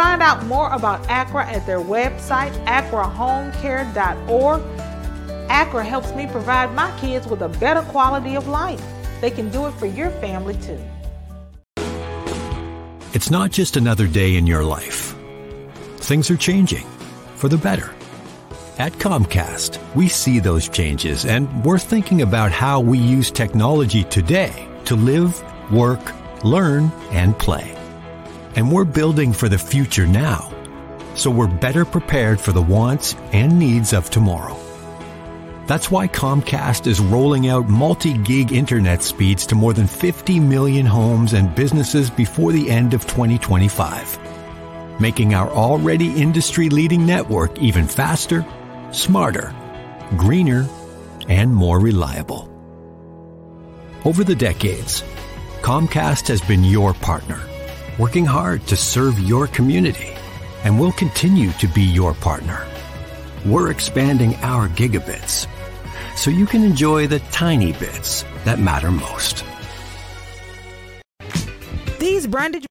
Find out more about ACRA at their website, acrahomecare.org. ACRA helps me provide my kids with a better quality of life. They can do it for your family too. It's not just another day in your life. Things are changing for the better. At Comcast, we see those changes and we're thinking about how we use technology today to live, work, learn, and play. And we're building for the future now, so we're better prepared for the wants and needs of tomorrow. That's why Comcast is rolling out multi-gig internet speeds to more than 50 million homes and businesses before the end of 2025, making our already industry-leading network even faster, smarter, greener, and more reliable. Over the decades, Comcast has been your partner, working hard to serve your community, and we'll continue to be your partner. We're expanding our gigabits so you can enjoy the tiny bits that matter most. These Brundage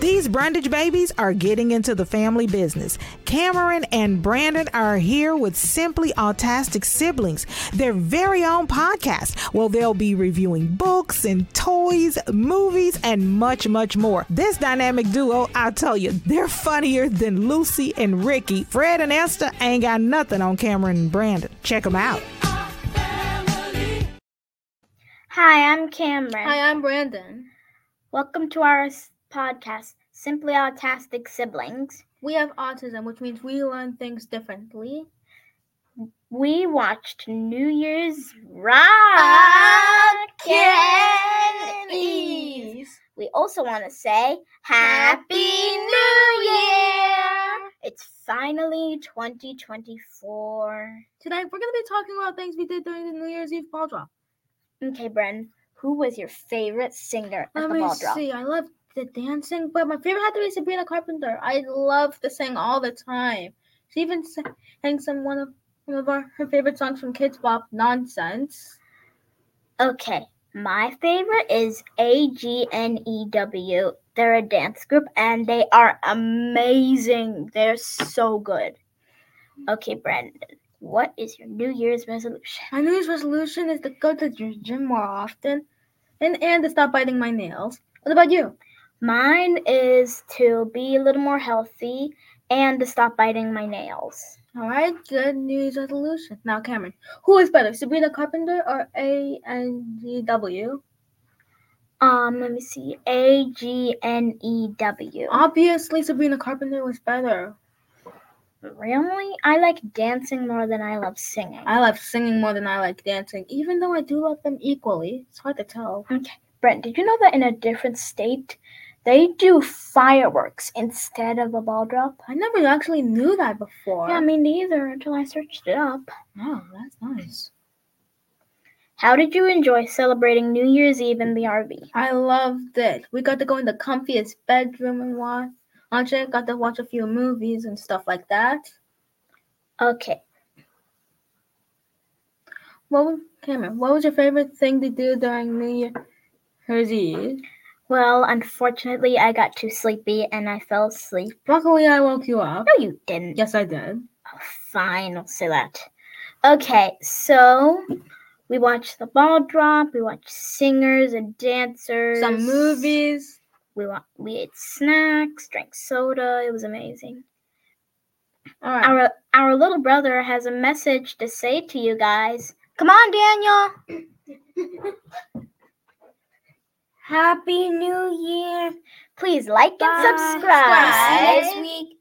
these Brundage babies are getting into the family business. Cameron and Brandon are here with Simply Autastic Siblings, their very own podcast. Well, they'll be reviewing books and toys, movies, and much, much more. This dynamic duo, I'll tell you, they're funnier than Lucy and Ricky. Fred and Esther ain't got nothing on Cameron and Brandon. Check them out. Hi, I'm Cameron. Hi, I'm Brandon. Welcome to our s- podcast, Simply Autistic Siblings. We have autism, which means we learn things differently. We watched New Year's Rock Eve. We also want to say Happy New Year! It's finally 2024. Today, we're going to be talking about things we did during the New Year's Eve ball drop. Okay, Bren, who was your favorite singer at Let the ball drop? Let me see. I love the dancing, but my favorite had to be Sabrina Carpenter. I love to sing all the time. She even sang some one of one of our, her favorite songs from Kidz Bop, Nonsense. Okay, my favorite is AGNEW. They're a dance group and they are amazing. They're so good. Okay, Brandon, what is your New Year's resolution? My New Year's resolution is to go to the gym more often, and and to stop biting my nails. What about you? Mine is to be a little more healthy and to stop biting my nails. All right, good New Year's resolution. Now, Cameron, who is better, Sabrina Carpenter or A N G W? Um, let me see. A G N E W. Obviously, Sabrina Carpenter was better. Really? I like dancing more than I love singing. I love singing more than I like dancing, even though I do love them equally. It's hard to tell. Okay. Brent, did you know that in a different state, they do fireworks instead of a ball drop? I never actually knew that before. Yeah, me neither until I searched it up. Oh, that's nice. How did you enjoy celebrating New Year's Eve in the RV? I loved it. We got to go in the comfiest bedroom and watch. Andre got to watch a few movies and stuff like that. Okay. What Cameron, what was your favorite thing to do during New Year's Eve? Well, unfortunately, I got too sleepy and I fell asleep. Luckily, I woke you up. No, you didn't. Yes, I did. Oh, fine, I'll say that. Okay, so we watched the ball drop. We watched singers and dancers. Some movies. We wa- we ate snacks, drank soda. It was amazing. All right. Our our little brother has a message to say to you guys. Come on, Daniel. Happy New Year. Please like and subscribe. Subscribe. Next week.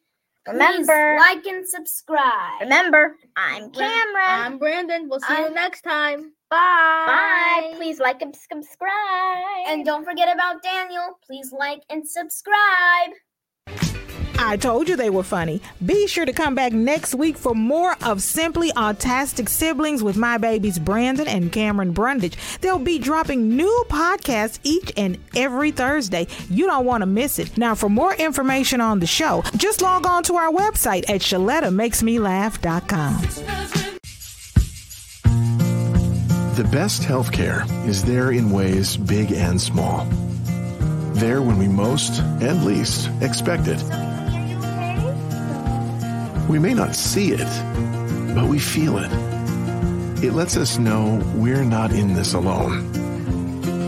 Remember, like and subscribe. remember, I'm Cameron. I'm Brandon. We'll see you I'm- next time. Bye. Bye. Please like and subscribe. And don't forget about Daniel. Please like and subscribe. I told you they were funny. Be sure to come back next week for more of Simply Autastic Siblings with my babies Brandon and Cameron Brundage. They'll be dropping new podcasts each and every Thursday. You don't want to miss it. Now, for more information on the show, just log on to our website at ShalettaMakesMeLaugh.com. The best healthcare is there in ways big and small. There when we most and least expect it. We may not see it, but we feel it. It lets us know we're not in this alone.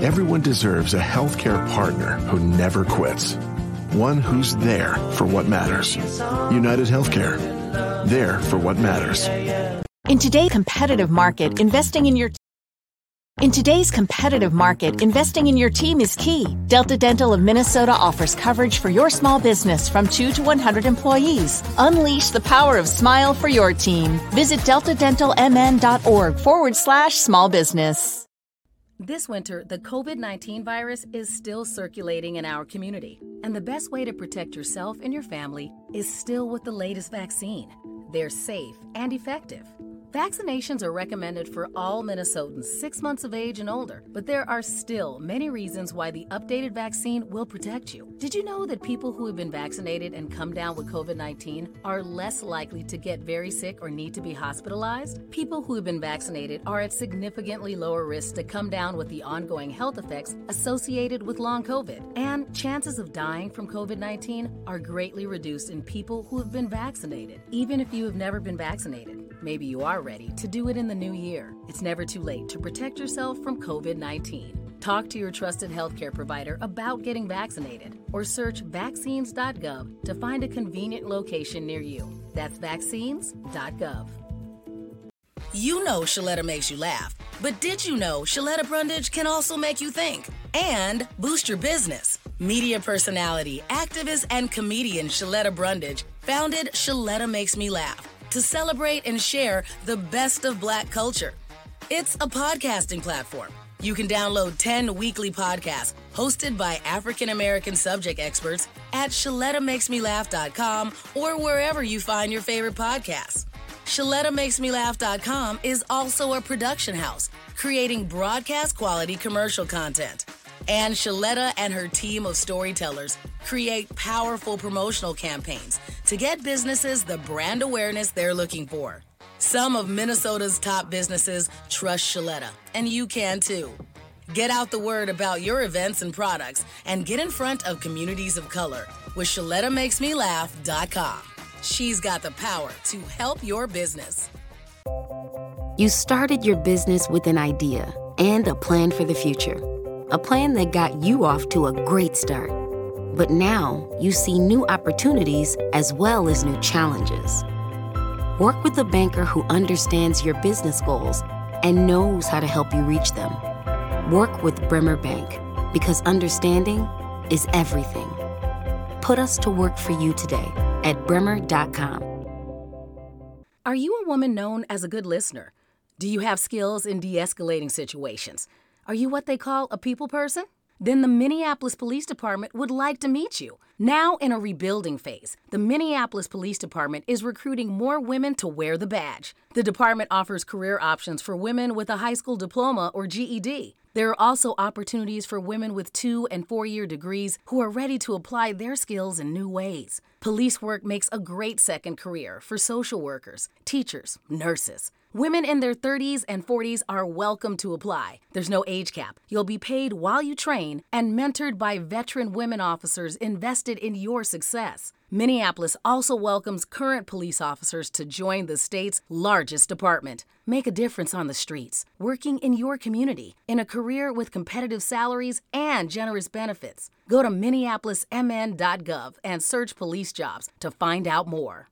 Everyone deserves a healthcare partner who never quits. One who's there for what matters. United Healthcare. There for what matters. In today's competitive market, investing in your in today's competitive market, investing in your team is key. Delta Dental of Minnesota offers coverage for your small business from 2 to 100 employees. Unleash the power of smile for your team. Visit deltadentalmn.org forward slash small business. This winter, the COVID 19 virus is still circulating in our community. And the best way to protect yourself and your family is still with the latest vaccine. They're safe and effective. Vaccinations are recommended for all Minnesotans six months of age and older, but there are still many reasons why the updated vaccine will protect you. Did you know that people who have been vaccinated and come down with COVID 19 are less likely to get very sick or need to be hospitalized? People who have been vaccinated are at significantly lower risk to come down with the ongoing health effects associated with long COVID, and chances of dying from COVID 19 are greatly reduced in people who have been vaccinated, even if you have never been vaccinated. Maybe you are ready to do it in the new year. It's never too late to protect yourself from COVID 19. Talk to your trusted healthcare provider about getting vaccinated or search vaccines.gov to find a convenient location near you. That's vaccines.gov. You know Shaletta makes you laugh, but did you know Shaletta Brundage can also make you think and boost your business? Media personality, activist, and comedian Shaletta Brundage founded Shaletta Makes Me Laugh to celebrate and share the best of black culture. It's a podcasting platform. You can download 10 weekly podcasts hosted by African American subject experts at ShalettaMakesMeLaugh.com or wherever you find your favorite podcasts. ShalettaMakesMeLaugh.com is also a production house, creating broadcast quality commercial content. And Shaletta and her team of storytellers create powerful promotional campaigns to get businesses the brand awareness they're looking for. Some of Minnesota's top businesses trust Shaletta, and you can too. Get out the word about your events and products and get in front of communities of color with ShalettaMakesMeLaugh.com. She's got the power to help your business. You started your business with an idea and a plan for the future. A plan that got you off to a great start. But now you see new opportunities as well as new challenges. Work with a banker who understands your business goals and knows how to help you reach them. Work with Bremer Bank because understanding is everything. Put us to work for you today at bremer.com. Are you a woman known as a good listener? Do you have skills in de escalating situations? Are you what they call a people person? Then the Minneapolis Police Department would like to meet you. Now, in a rebuilding phase, the Minneapolis Police Department is recruiting more women to wear the badge. The department offers career options for women with a high school diploma or GED. There are also opportunities for women with two and four year degrees who are ready to apply their skills in new ways. Police work makes a great second career for social workers, teachers, nurses. Women in their 30s and 40s are welcome to apply. There's no age cap. You'll be paid while you train and mentored by veteran women officers invested in your success. Minneapolis also welcomes current police officers to join the state's largest department. Make a difference on the streets, working in your community, in a career with competitive salaries and generous benefits. Go to minneapolismn.gov and search police jobs to find out more.